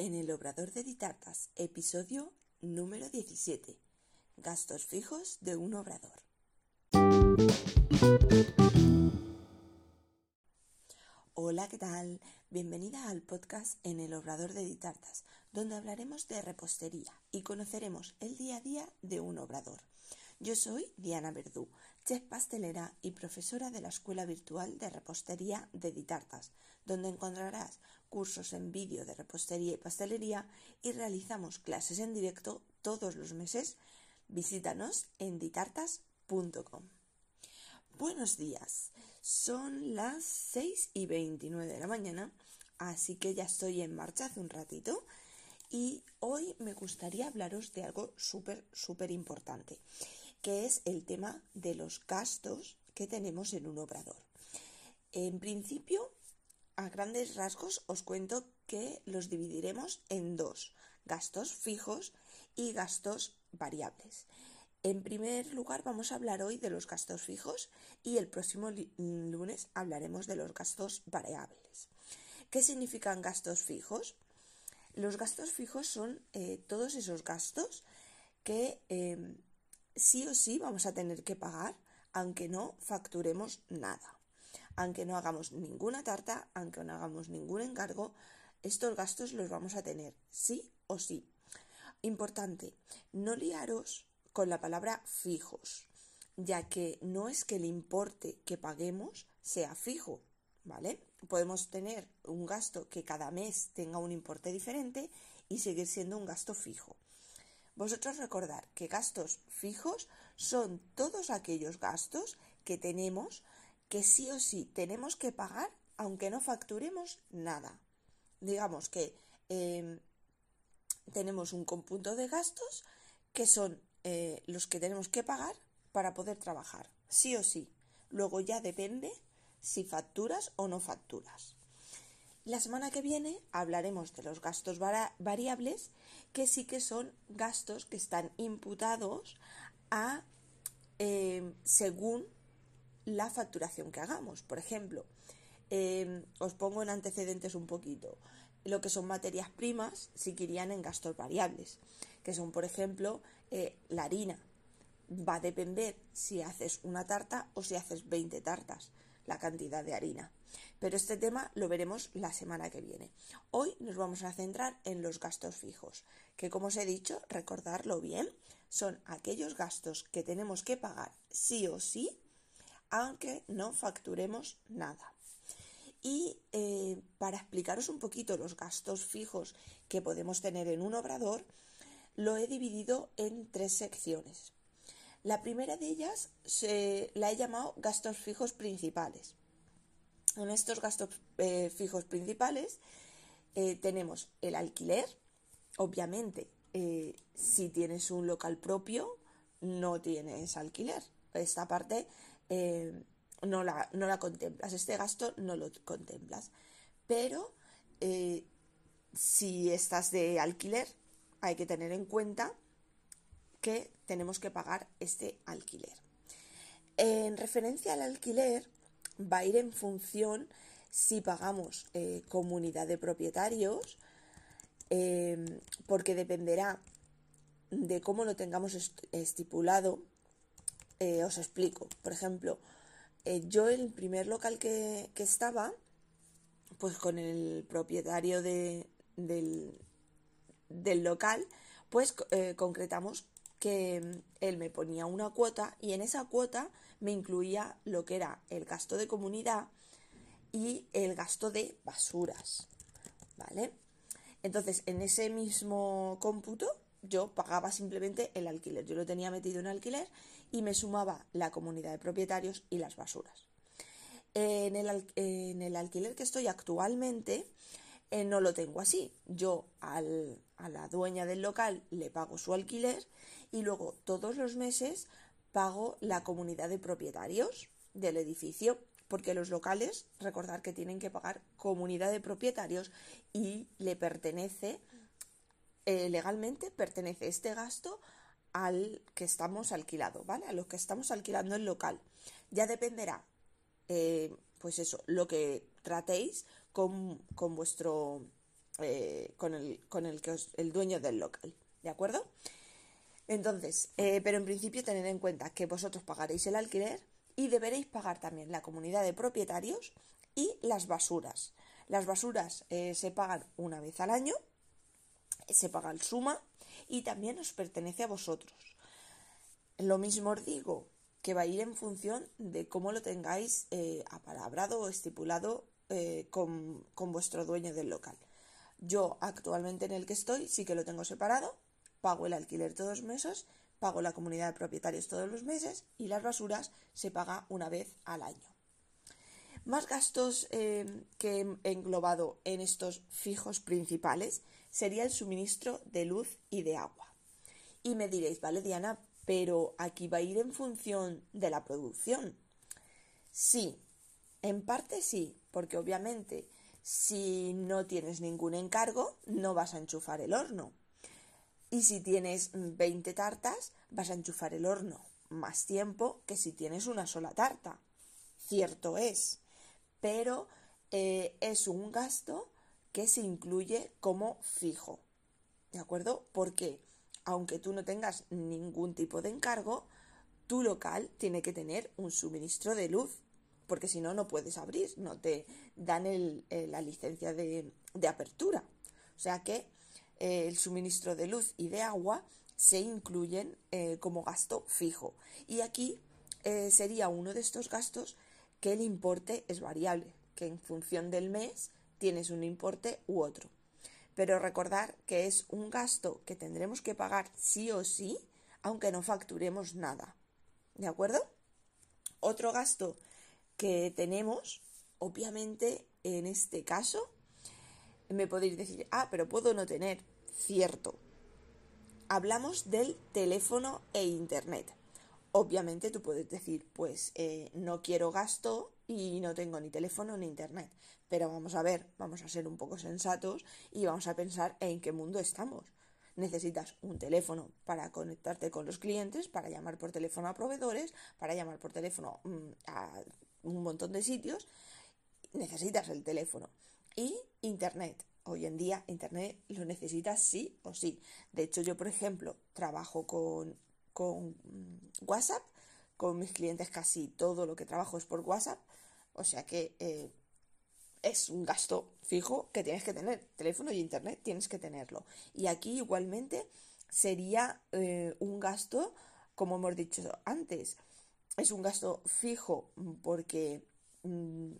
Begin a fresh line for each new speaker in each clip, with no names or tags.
en el Obrador de Ditartas, episodio número 17. Gastos fijos de un obrador. Hola, ¿qué tal? Bienvenida al podcast en el Obrador de Ditartas, donde hablaremos de repostería y conoceremos el día a día de un obrador. Yo soy Diana Verdú, chef pastelera y profesora de la Escuela Virtual de Repostería de Ditartas, donde encontrarás cursos en vídeo de repostería y pastelería y realizamos clases en directo todos los meses. Visítanos en ditartas.com. Buenos días, son las 6 y 29 de la mañana, así que ya estoy en marcha hace un ratito y hoy me gustaría hablaros de algo súper, súper importante que es el tema de los gastos que tenemos en un obrador. En principio, a grandes rasgos, os cuento que los dividiremos en dos, gastos fijos y gastos variables. En primer lugar, vamos a hablar hoy de los gastos fijos y el próximo lunes hablaremos de los gastos variables. ¿Qué significan gastos fijos? Los gastos fijos son eh, todos esos gastos que em, sí o sí vamos a tener que pagar aunque no facturemos nada. Aunque no hagamos ninguna tarta, aunque no hagamos ningún encargo, estos gastos los vamos a tener sí o sí. Importante, no liaros con la palabra fijos, ya que no es que el importe que paguemos sea fijo, ¿vale? Podemos tener un gasto que cada mes tenga un importe diferente y seguir siendo un gasto fijo. Vosotros recordar que gastos fijos son todos aquellos gastos que tenemos que sí o sí tenemos que pagar aunque no facturemos nada. Digamos que em, tenemos un conjunto de gastos que son eh, los que tenemos que pagar para poder trabajar, sí o sí. Luego ya depende si facturas o no facturas. La semana que viene hablaremos de los gastos variables, que sí que son gastos que están imputados a em, según la facturación que hagamos. Por ejemplo, em, os pongo en antecedentes un poquito. Lo que son materias primas sí que irían en gastos variables, que son, por ejemplo, eh, la harina. Va a depender si haces una tarta o si haces 20 tartas la cantidad de harina. Pero este tema lo veremos la semana que viene. Hoy nos vamos a centrar en los gastos fijos, que como os he dicho, recordarlo bien, son aquellos gastos que tenemos que pagar sí o sí, aunque no facturemos nada. Y eh, para explicaros un poquito los gastos fijos que podemos tener en un obrador, lo he dividido en tres secciones. La primera de ellas se la he llamado gastos fijos principales. En estos gastos eh, fijos principales eh, tenemos el alquiler. Obviamente, si tienes un local propio, no tienes alquiler. Esta parte no la, no, la, contemplas, este gasto no lo contemplas. Pero si estás de alquiler, hay que tener en cuenta que tenemos que pagar este alquiler. En referencia al alquiler, va a ir en función si pagamos eh, comunidad de propietarios, porque dependerá de cómo lo tengamos estipulado. Eh, os explico. Por ejemplo, eh, yo el primer local que, estaba, pues con el propietario del, del, local, pues concretamos que mm, él me ponía una cuota y en esa cuota me incluía lo que era el gasto de comunidad y el gasto de basuras. ¿Vale? Entonces, en ese mismo cómputo, yo pagaba simplemente el alquiler. Yo lo tenía metido en alquiler y me sumaba la comunidad de propietarios y las basuras. En el, en el alquiler que estoy actualmente, eh, no lo tengo así. Yo a la dueña del local le pago su alquiler y luego todos los meses pago la comunidad de propietarios del edificio porque los locales, recordar que tienen que pagar comunidad de propietarios y le pertenece, eh, legalmente pertenece este gasto al que estamos alquilado, ¿vale? A los que estamos alquilando el local. Ya dependerá, eh, pues eso, lo que tratéis con, vuestro eh, con, el, con el, que el dueño del local, ¿de acuerdo? Entonces, pero en principio tened en cuenta que vosotros pagaréis el alquiler y deberéis pagar también la comunidad de propietarios y las basuras. Las basuras se pagan una vez al año, se paga el suma y también os pertenece a vosotros. Lo mismo os digo, que va a ir en función de cómo lo tengáis eh, apalabrado o estipulado eh, con, con vuestro dueño del local. Yo actualmente en el que estoy sí que lo tengo separado, pago el alquiler todos los meses, pago la comunidad de propietarios todos los meses y las basuras se paga una vez al año. Más gastos eh, que he englobado en estos fijos principales sería el suministro de luz y de agua. Y me diréis, vale Diana, pero aquí va a ir en función de la producción. Sí, en parte sí, porque obviamente si no tienes ningún encargo no vas a enchufar el horno. Y si tienes 20 tartas vas a enchufar el horno más tiempo que si tienes una sola tarta. Cierto es, pero eh, es un gasto que se incluye como fijo. ¿De acuerdo? Porque aunque tú no tengas ningún tipo de encargo, tu local tiene que tener un suministro de luz, porque si no, no puedes abrir, no te dan la licencia de, apertura. O sea que eh, el suministro de luz y de agua se incluyen eh, como gasto fijo. Y aquí eh, sería uno de estos gastos que el importe es variable, que en función del mes tienes un importe u otro pero recordar que es un gasto que tendremos que pagar sí o sí, aunque no facturemos nada. ¿De acuerdo? Otro gasto que tenemos, obviamente, en este caso, me podéis decir, ah, pero puedo no tener. Cierto. Hablamos del teléfono e internet. Obviamente tú puedes decir, pues eh, no quiero gasto y no tengo ni teléfono ni internet. Pero vamos a ver, vamos a ser un poco sensatos y vamos a pensar en qué mundo estamos. Necesitas un teléfono para conectarte con los clientes, para llamar por teléfono a proveedores, para llamar por teléfono mm, a un montón de sitios. Necesitas el teléfono. Y internet. Hoy en día internet lo necesitas sí o sí. De hecho, yo, por ejemplo, trabajo con con WhatsApp. Con mis clientes casi todo lo que trabajo es por WhatsApp. O sea que eh, es un gasto fijo que tienes que tener. Teléfono y internet tienes que tenerlo. Y aquí igualmente sería eh, un gasto, como hemos dicho antes, es un gasto fijo porque mm,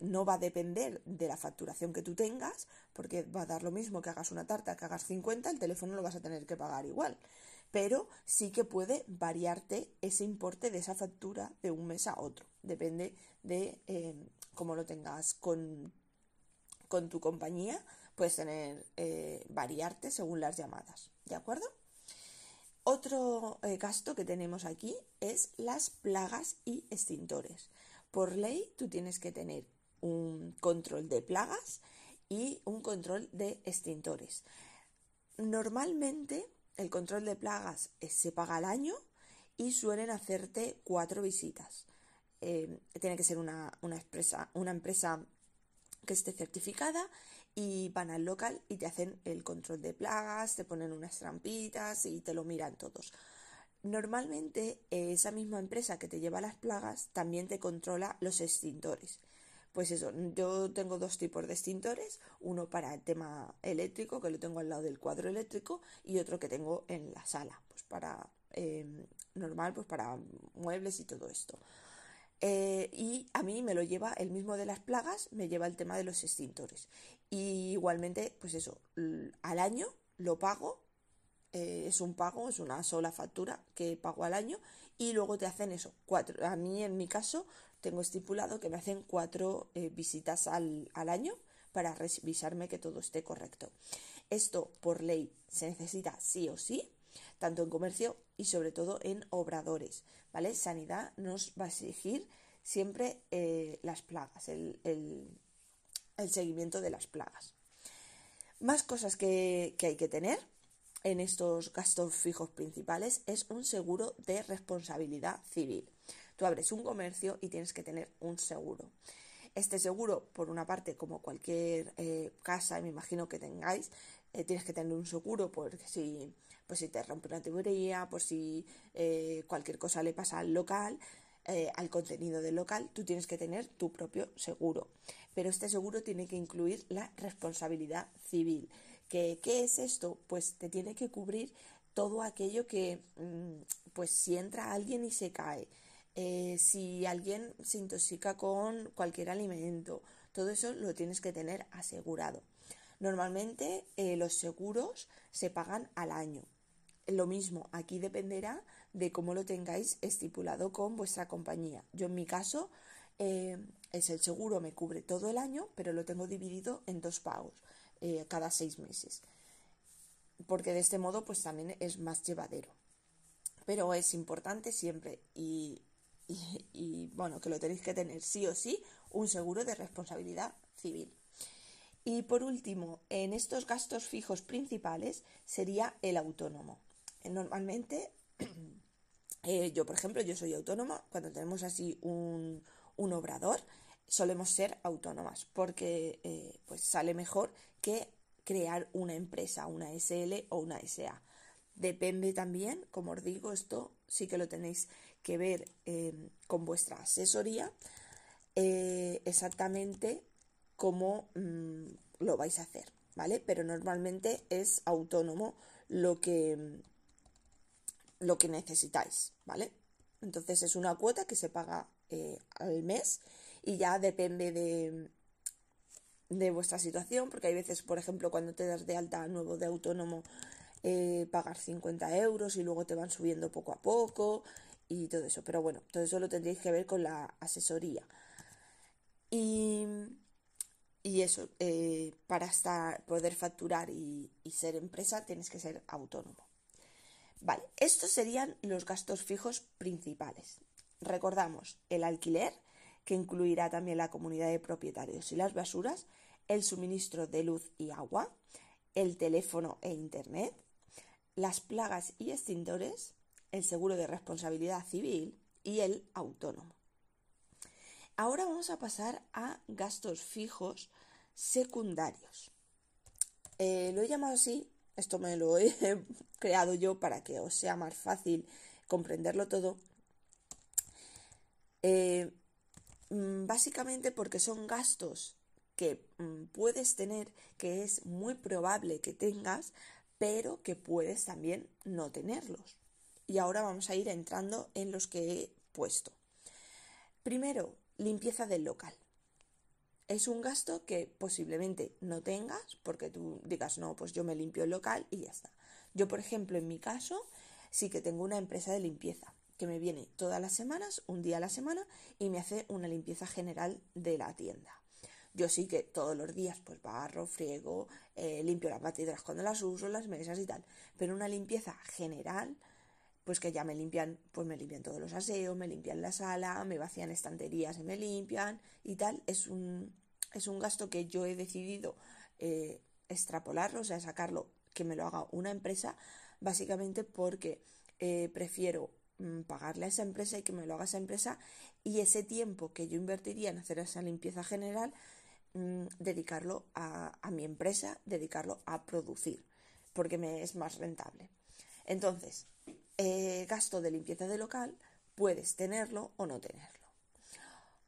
no va a depender de la facturación que tú tengas, porque va a dar lo mismo que hagas una tarta, que hagas 50, el teléfono lo vas a tener que pagar igual pero sí que puede variarte ese importe de esa factura de un mes a otro. Depende de eh, cómo lo tengas con, con, tu compañía, puedes tener eh, variarte según las llamadas. ¿De acuerdo? Otro eh, gasto que tenemos aquí es las plagas y extintores. Por ley, tú tienes que tener un control de plagas y un control de extintores. Normalmente el control de plagas eh, se paga al año y suelen hacerte cuatro visitas. Eh, tiene que ser una, empresa, que esté certificada y van al local y te hacen el control de plagas, te ponen unas trampitas y te lo miran todos. Normalmente eh, esa misma empresa que te lleva las plagas también te controla los extintores. Pues eso, yo tengo dos tipos de extintores, uno para el tema eléctrico, que lo tengo al lado del cuadro eléctrico, y otro que tengo en la sala, pues para em, normal, pues para muebles y todo esto. Eh, y a mí me lo lleva el mismo de las plagas, me lleva el tema de los extintores. Y igualmente, pues eso, al año lo pago, eh, es un pago, es una sola factura que pago al año, y luego te hacen eso, cuatro. A mí, en mi caso, tengo estipulado que me hacen cuatro eh, visitas al, año para revisarme que todo esté correcto. Esto por ley se necesita sí o sí, tanto en comercio y sobre todo en obradores, ¿vale? Sanidad nos va a exigir siempre eh, las plagas, el, seguimiento de las plagas. Más cosas que, que hay que tener en estos gastos fijos principales es un seguro de responsabilidad civil. Tú abres un comercio y tienes que tener un seguro. Este seguro, por una parte, como cualquier eh, casa, me imagino que tengáis, eh, tienes que tener un seguro porque si, pues si te rompe una tubería, por si eh, cualquier cosa le pasa al local, al contenido del local, tú tienes que tener tu propio seguro. Pero este seguro tiene que incluir la responsabilidad civil. ¿Qué, qué es esto? Pues te tiene que cubrir todo aquello que, mm, pues si entra alguien y se cae, eh, si alguien se intoxica con cualquier alimento, todo eso lo tienes que tener asegurado. Normalmente eh, los seguros se pagan al año. Lo mismo, aquí dependerá de cómo lo tengáis estipulado con vuestra compañía. Yo en mi caso eh, es el seguro me cubre todo el año, pero lo tengo dividido en dos pagos cada seis meses porque de este modo pues también es más llevadero. Pero es importante siempre y, bueno, que lo tenéis que tener sí o sí, un seguro de responsabilidad civil. Y por último, en estos gastos fijos principales sería el autónomo. Normalmente, eh, yo por ejemplo, yo soy autónoma, cuando tenemos así un, obrador, solemos ser autónomas porque eh, pues sale mejor que crear una empresa, una SL o una SA. Depende también, como os digo, esto sí que lo tenéis que ver em, con vuestra asesoría, eh, exactamente cómo mm, lo vais a hacer, ¿vale? Pero normalmente es autónomo lo que, lo que necesitáis, ¿vale? Entonces es una cuota que se paga eh, al mes y ya depende de, de vuestra situación, porque hay veces, por ejemplo, cuando te das de alta nuevo de autónomo, eh, pagar 50 euros y luego te van subiendo poco a poco y todo eso. Pero bueno, todo eso lo tendréis que ver con la asesoría. Y, y eso, eh, para estar, poder facturar y, y ser empresa, tienes que ser autónomo. Vale, estos serían los gastos fijos principales. Recordamos el alquiler, que incluirá también la comunidad de propietarios y las basuras, el suministro de luz y agua, el teléfono e Internet, las plagas y extintores, el seguro de responsabilidad civil y el autónomo. Ahora vamos a pasar a gastos fijos secundarios. Eh, lo he llamado así, esto me lo he creado yo para que os sea más fácil comprenderlo todo. Eh, mm, básicamente porque son gastos que mm, puedes tener, que es muy probable que tengas, pero que puedes también no tenerlos. Y ahora vamos a ir entrando en los que he puesto. Primero, limpieza del local. Es un gasto que posiblemente no tengas porque tú digas, no, pues yo me limpio el local y ya está. Yo, por ejemplo, en mi caso, sí que tengo una empresa de limpieza que me viene todas las semanas, un día a la semana, y me hace una limpieza general de la tienda. Yo sí que todos los días pues barro, friego, eh, limpio las batidoras cuando las uso, las mesas y tal. Pero una limpieza general, pues que ya me limpian, pues me limpian todos los aseos, me limpian la sala, me vacían estanterías y me limpian y tal. Es un, es un gasto que yo he decidido eh, extrapolarlo, o sea, sacarlo, que me lo haga una empresa, básicamente porque eh, prefiero mm, pagarle a esa empresa y que me lo haga esa empresa y ese tiempo que yo invertiría en hacer esa limpieza general Mm, dedicarlo a, mi empresa, dedicarlo a producir, porque me es más rentable. Entonces, eh, gasto de limpieza de local, puedes tenerlo o no tenerlo.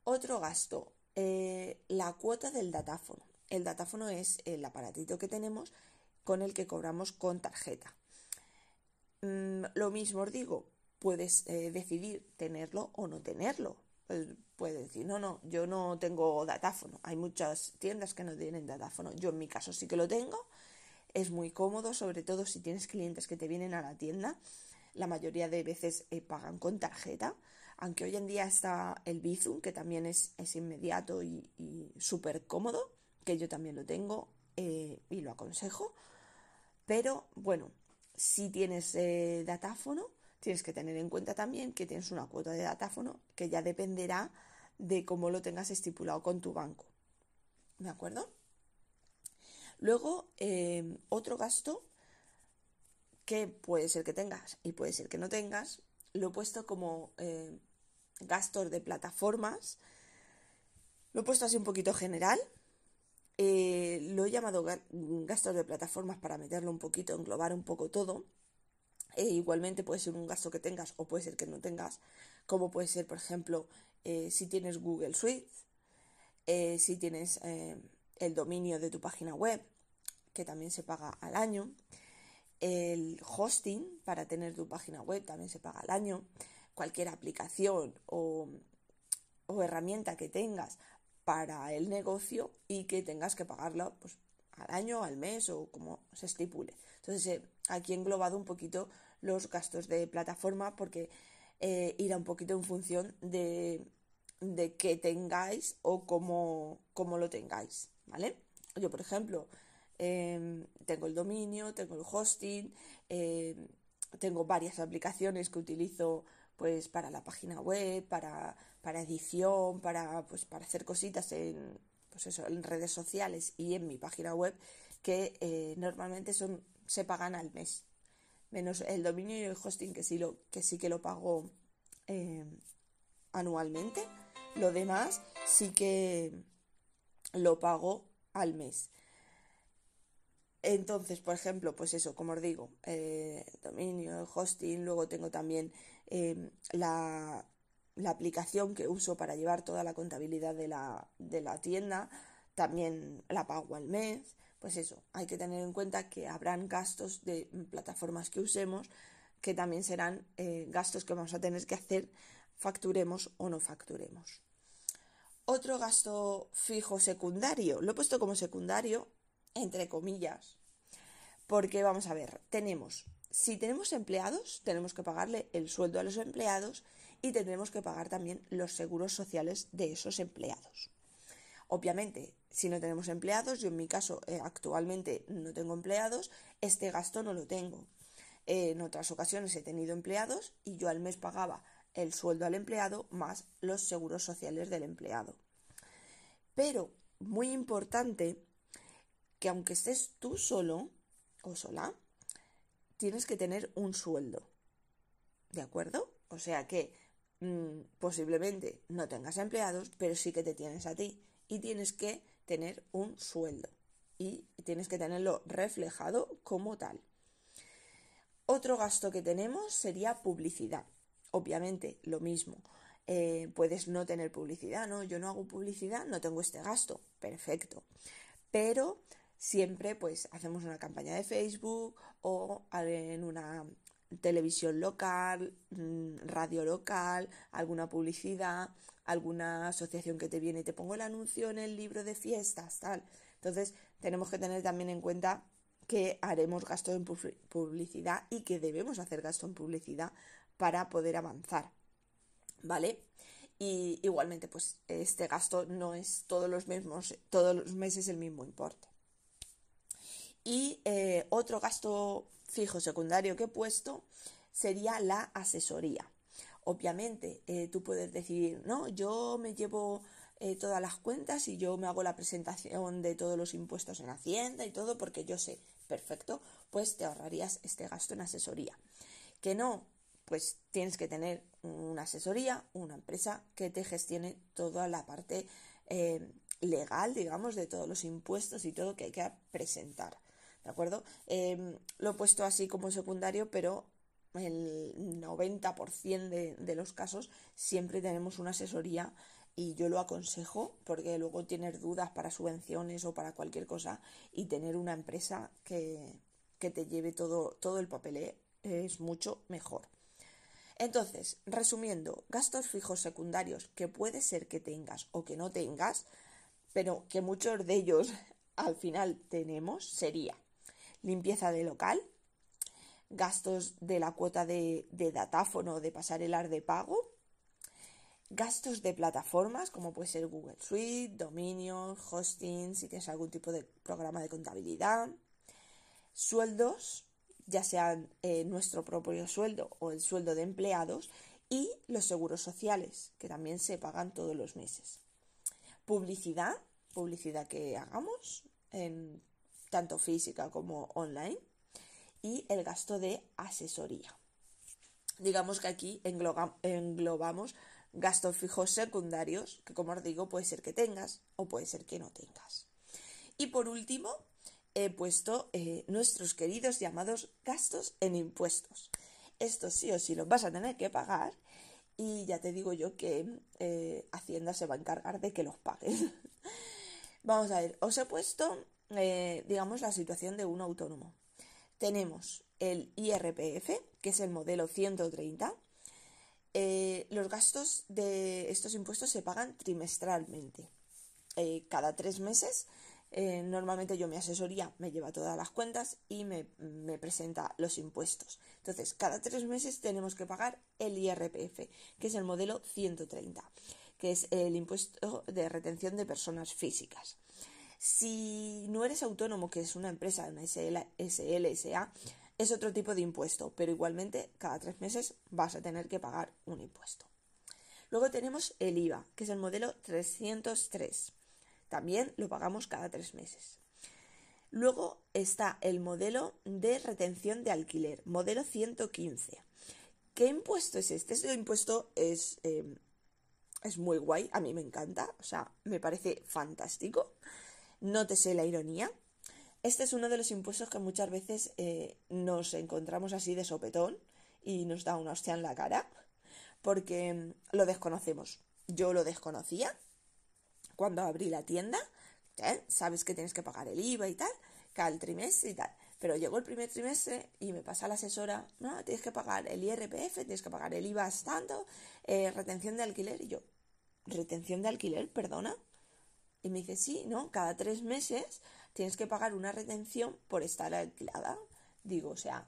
Otro gasto, eh, la cuota del datáfono. El datáfono es el aparatito que tenemos con el que cobramos con tarjeta. Mm, lo mismo os digo, puedes eh, decidir tenerlo o no tenerlo. Pues, puede decir, no, no, yo no tengo datáfono. Hay muchas tiendas que no tienen datáfono. Yo en mi caso sí que lo tengo. Es muy cómodo, sobre todo si tienes clientes que te vienen a la tienda. La mayoría de veces eh, pagan con tarjeta. Aunque hoy en día está el Bizum, que también es, inmediato y, súper cómodo, que yo también lo tengo eh, y lo aconsejo. Pero bueno, si tienes eh, datáfono, tienes que tener en cuenta también que tienes una cuota de datáfono que ya dependerá de cómo lo tengas estipulado con tu banco. ¿De acuerdo? Luego, otro gasto que puede ser que tengas y puede ser que no tengas, lo he puesto como em, gastos de plataformas. Lo he puesto así un poquito general. Eh, lo he llamado gastos de plataformas para meterlo un poquito, englobar un poco todo. E igualmente puede ser un gasto que tengas o puede ser que no tengas, como puede ser, por ejemplo, eh, si tienes Google Suite, eh, si tienes el dominio de tu página web, que también se paga al año, el hosting para tener tu página web también se paga al año, cualquier aplicación o, o herramienta que tengas para el negocio y que tengas que pagarlo pues, al año, al mes o como se estipule. Entonces, eh, aquí he englobado un poquito los gastos de plataforma porque eh, irá un poquito en función de, de qué tengáis o cómo, cómo, lo tengáis, ¿vale? Yo, por ejemplo, em, tengo el dominio, tengo el hosting, em, tengo varias aplicaciones que utilizo pues para la página web, para, para edición, para, pues, para hacer cositas en, pues eso, en redes sociales y en mi página web que eh, normalmente son, se pagan al mes. Menos el dominio y el hosting que sí, lo, que, sí que lo pago eh, anualmente. Lo demás sí que lo pago al mes. Entonces, por ejemplo, pues eso, como os digo, eh, dominio, hosting, luego tengo también em, la, aplicación que uso para llevar toda la contabilidad de la, de la tienda, también la pago al mes. Pues eso, hay que tener en cuenta que habrán gastos de plataformas que usemos que también serán eh, gastos que vamos a tener que hacer, facturemos o no facturemos. Otro gasto fijo secundario, lo he puesto como secundario, entre comillas, porque vamos a ver, tenemos, si tenemos empleados, tenemos que pagarle el sueldo a los empleados y tendremos que pagar también los seguros sociales de esos empleados. Obviamente, si no tenemos empleados, yo en mi caso eh, actualmente no tengo empleados, este gasto no lo tengo. en otras ocasiones he tenido empleados y yo al mes pagaba el sueldo al empleado más los seguros sociales del empleado. Pero, muy importante, que aunque estés tú solo o sola, tienes que tener un sueldo. ¿De acuerdo? O sea que mm, posiblemente no tengas empleados, pero sí que te tienes a ti y tienes que tener un sueldo y tienes que tenerlo reflejado como tal. Otro gasto que tenemos sería publicidad. Obviamente, lo mismo. Eh, puedes no tener publicidad, ¿no? Yo no hago publicidad, no tengo este gasto. Perfecto. Pero siempre pues hacemos una campaña de Facebook o en una televisión local, mm, radio local, alguna publicidad, alguna asociación que te viene te pongo el anuncio en el libro de fiestas, tal. Entonces, tenemos que tener también en cuenta que haremos gasto en publicidad y que debemos hacer gasto en publicidad para poder avanzar. ¿Vale? Y igualmente, pues este gasto no es todos los mismos, todos los meses el mismo importe. Y eh, otro gasto fijo secundario que he puesto sería la asesoría. Obviamente, eh, tú puedes decidir, no, yo me llevo eh, todas las cuentas y yo me hago la presentación de todos los impuestos en Hacienda y todo porque yo sé, perfecto, pues te ahorrarías este gasto en asesoría. Que no, pues tienes que tener una asesoría, una empresa que te gestione toda la parte legal, digamos, de todos los impuestos y todo que hay que presentar. ¿De acuerdo? Em, lo he puesto así como secundario, pero el 90% de, de los casos siempre tenemos una asesoría y yo lo aconsejo porque luego tener dudas para subvenciones o para cualquier cosa y tener una empresa que, que te lleve todo, todo el papel es mucho mejor. Entonces, resumiendo, gastos fijos secundarios que puede ser que tengas o que no tengas, pero que muchos de ellos al final tenemos, sería limpieza de local, gastos de la cuota de, datáfono de pasar de pago, gastos de plataformas como puede ser Google Suite, dominio, hosting, si tienes algún tipo de programa de contabilidad, sueldos, ya sean eh, nuestro propio sueldo o el sueldo de empleados, y los seguros sociales, que también se pagan todos los meses. Publicidad, publicidad que hagamos, en, tanto física como online y el gasto de asesoría. Digamos que aquí englobamos gastos fijos secundarios, que como os digo, puede ser que tengas o puede ser que no tengas. Y por último, he puesto eh, nuestros queridos llamados gastos en impuestos. Estos sí o sí los vas a tener que pagar y ya te digo yo que eh, Hacienda se va a encargar de que los pagues. Vamos a ver, os he puesto, eh, digamos, la situación de un autónomo. Tenemos el IRPF, que es el modelo 130. Eh, los gastos de estos impuestos se pagan trimestralmente. cada tres meses eh, normalmente yo mi asesoría me lleva todas las cuentas y me, presenta los impuestos. Entonces, cada tres meses tenemos que pagar el IRPF, que es el modelo 130, que es el impuesto de retención de personas físicas. Si no eres autónomo, que es una empresa, una SLSA, es otro tipo de impuesto, pero igualmente cada tres meses vas a tener que pagar un impuesto. Luego tenemos el IVA, que es el modelo 303 también lo pagamos cada tres meses. Luego está el modelo de retención de alquiler, modelo 115. ¿Qué impuesto es este? Este impuesto es, em, es muy guay, a mí me encanta, o sea, me parece fantástico. Nótese la ironía. Este es uno de los impuestos que muchas veces eh, nos encontramos así de sopetón y nos da una hostia en la cara porque em, lo desconocemos. Yo lo desconocía cuando abrí la tienda, ¿eh? sabes que tienes que pagar el IVA y tal, cada trimestre y tal. Pero llegó el primer trimestre y me pasa la asesora, no, tienes que pagar el IRPF, tienes que pagar el IVA tanto, eh, retención de alquiler. Y yo, ¿retención de alquiler? Perdona. Y me dice, sí, ¿no? Cada tres meses tienes que pagar una retención por estar alquilada. Digo, o sea,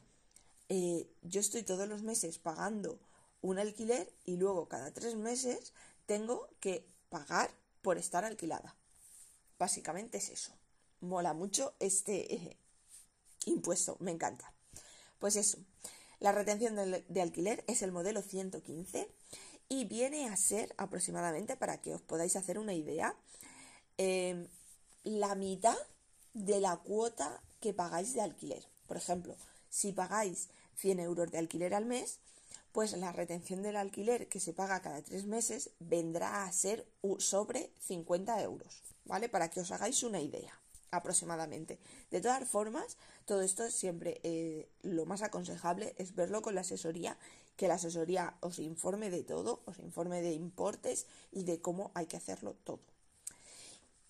eh, yo estoy todos los meses pagando un alquiler y luego cada tres meses tengo que pagar por estar alquilada. Básicamente es eso. Mola mucho este eh, impuesto, me encanta. Pues eso, la retención de, alquiler es el modelo 115 y viene a ser aproximadamente, para que os podáis hacer una idea, em, la mitad de la cuota que pagáis de alquiler. Por ejemplo, si pagáis 100 euros de alquiler al mes, pues la retención del alquiler que se paga cada tres meses vendrá a ser sobre 50 euros, ¿vale? Para que os hagáis una idea aproximadamente. De todas formas, todo esto siempre eh, lo más aconsejable es verlo con la asesoría, que la asesoría os informe de todo, os informe de importes y de cómo hay que hacerlo todo.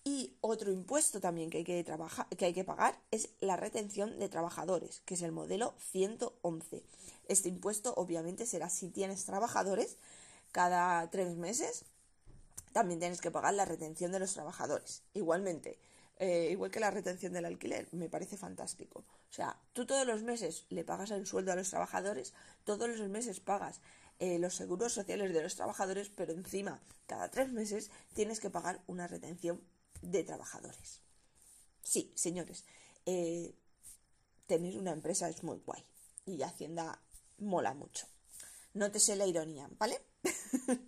Y otro impuesto también que hay que, trabajar, que, hay que pagar es la retención de trabajadores, que es el modelo 111. Este impuesto obviamente será si tienes trabajadores cada tres meses. También tienes que pagar la retención de los trabajadores. Igualmente, eh, igual que la retención del alquiler, me parece fantástico. O sea, tú todos los meses le pagas el sueldo a los trabajadores, todos los meses pagas eh, los seguros sociales de los trabajadores, pero encima, cada tres meses tienes que pagar una retención de trabajadores. Sí, señores, eh, tener una empresa es muy guay y Hacienda mola mucho. Nótese la ironía, ¿vale?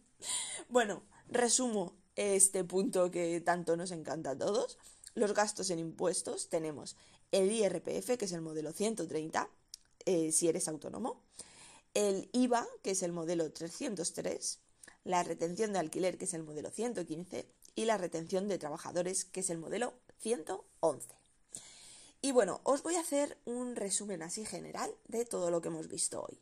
bueno, resumo este punto que tanto nos encanta a todos. Los gastos en impuestos tenemos el IRPF, que es el modelo 130, eh, si eres autónomo, el IVA, que es el modelo 303, la retención de alquiler, que es el modelo 115, y la retención de trabajadores, que es el modelo 111. Y bueno, os voy a hacer un resumen así general de todo lo que hemos visto hoy.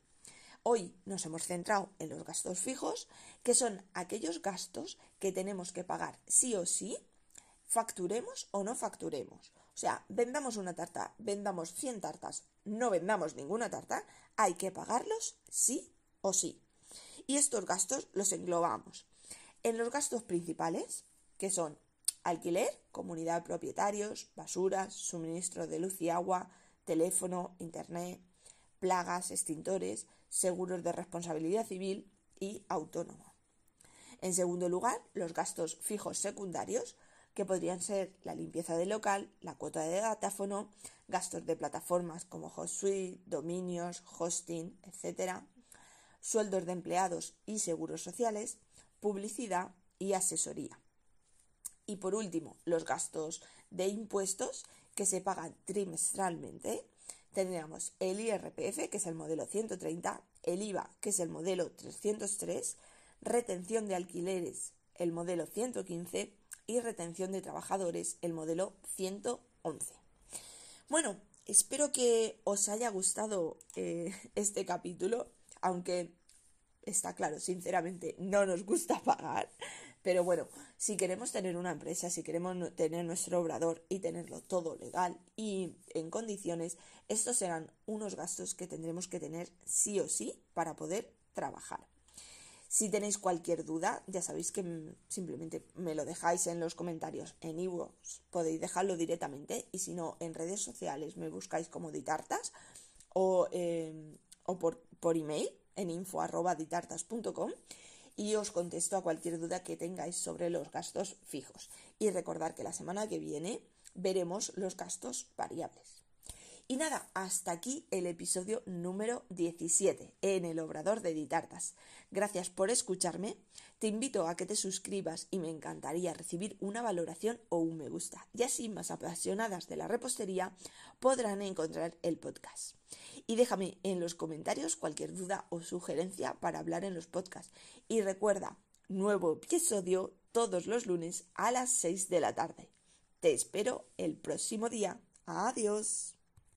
Hoy nos hemos centrado en los gastos fijos, que son aquellos gastos que tenemos que pagar sí o sí, facturemos o no facturemos. O sea, vendamos una tarta, vendamos 100 tartas, no vendamos ninguna tarta, hay que pagarlos sí o sí. Y estos gastos los englobamos en los gastos principales, que son alquiler, comunidad de propietarios, basuras, suministro de luz y agua, teléfono, internet, plagas, extintores, seguros de responsabilidad civil y autónomo. En segundo lugar, los gastos fijos secundarios, que podrían ser la limpieza del local, la cuota de datáfono, gastos de plataformas como HostSuite, dominios, hosting, etc., sueldos de empleados y seguros sociales, publicidad y asesoría. Y por último, los gastos de impuestos que se pagan trimestralmente. Tendríamos el IRPF, que es el modelo 130, el IVA, que es el modelo 303, retención de alquileres, el modelo 115 y retención de trabajadores, el modelo 111. Bueno, espero que os haya gustado eh, este capítulo, aunque está claro, sinceramente, no nos gusta pagar. Pero bueno, si queremos tener una empresa, si queremos tener nuestro obrador y tenerlo todo legal y en condiciones, estos serán unos gastos que tendremos que tener sí o sí para poder trabajar. Si tenéis cualquier duda, ya sabéis que simplemente me lo dejáis en los comentarios en iVoox, podéis dejarlo directamente y si no, en redes sociales me buscáis como ditartas o, eh, o por, por email en info.ditartas.com y os contesto a cualquier duda que tengáis sobre los gastos fijos. Y recordar que la semana que viene veremos los gastos variables. Y nada, hasta aquí el episodio número 17 en el Obrador de Ditartas. Gracias por escucharme. Te invito a que te suscribas y me encantaría recibir una valoración o un me gusta. Y así más apasionadas de la repostería podrán encontrar el podcast. Y déjame en los comentarios cualquier duda o sugerencia para hablar en los podcasts. Y recuerda, nuevo episodio todos los lunes a las 6 de la tarde. Te espero el próximo día. Adiós.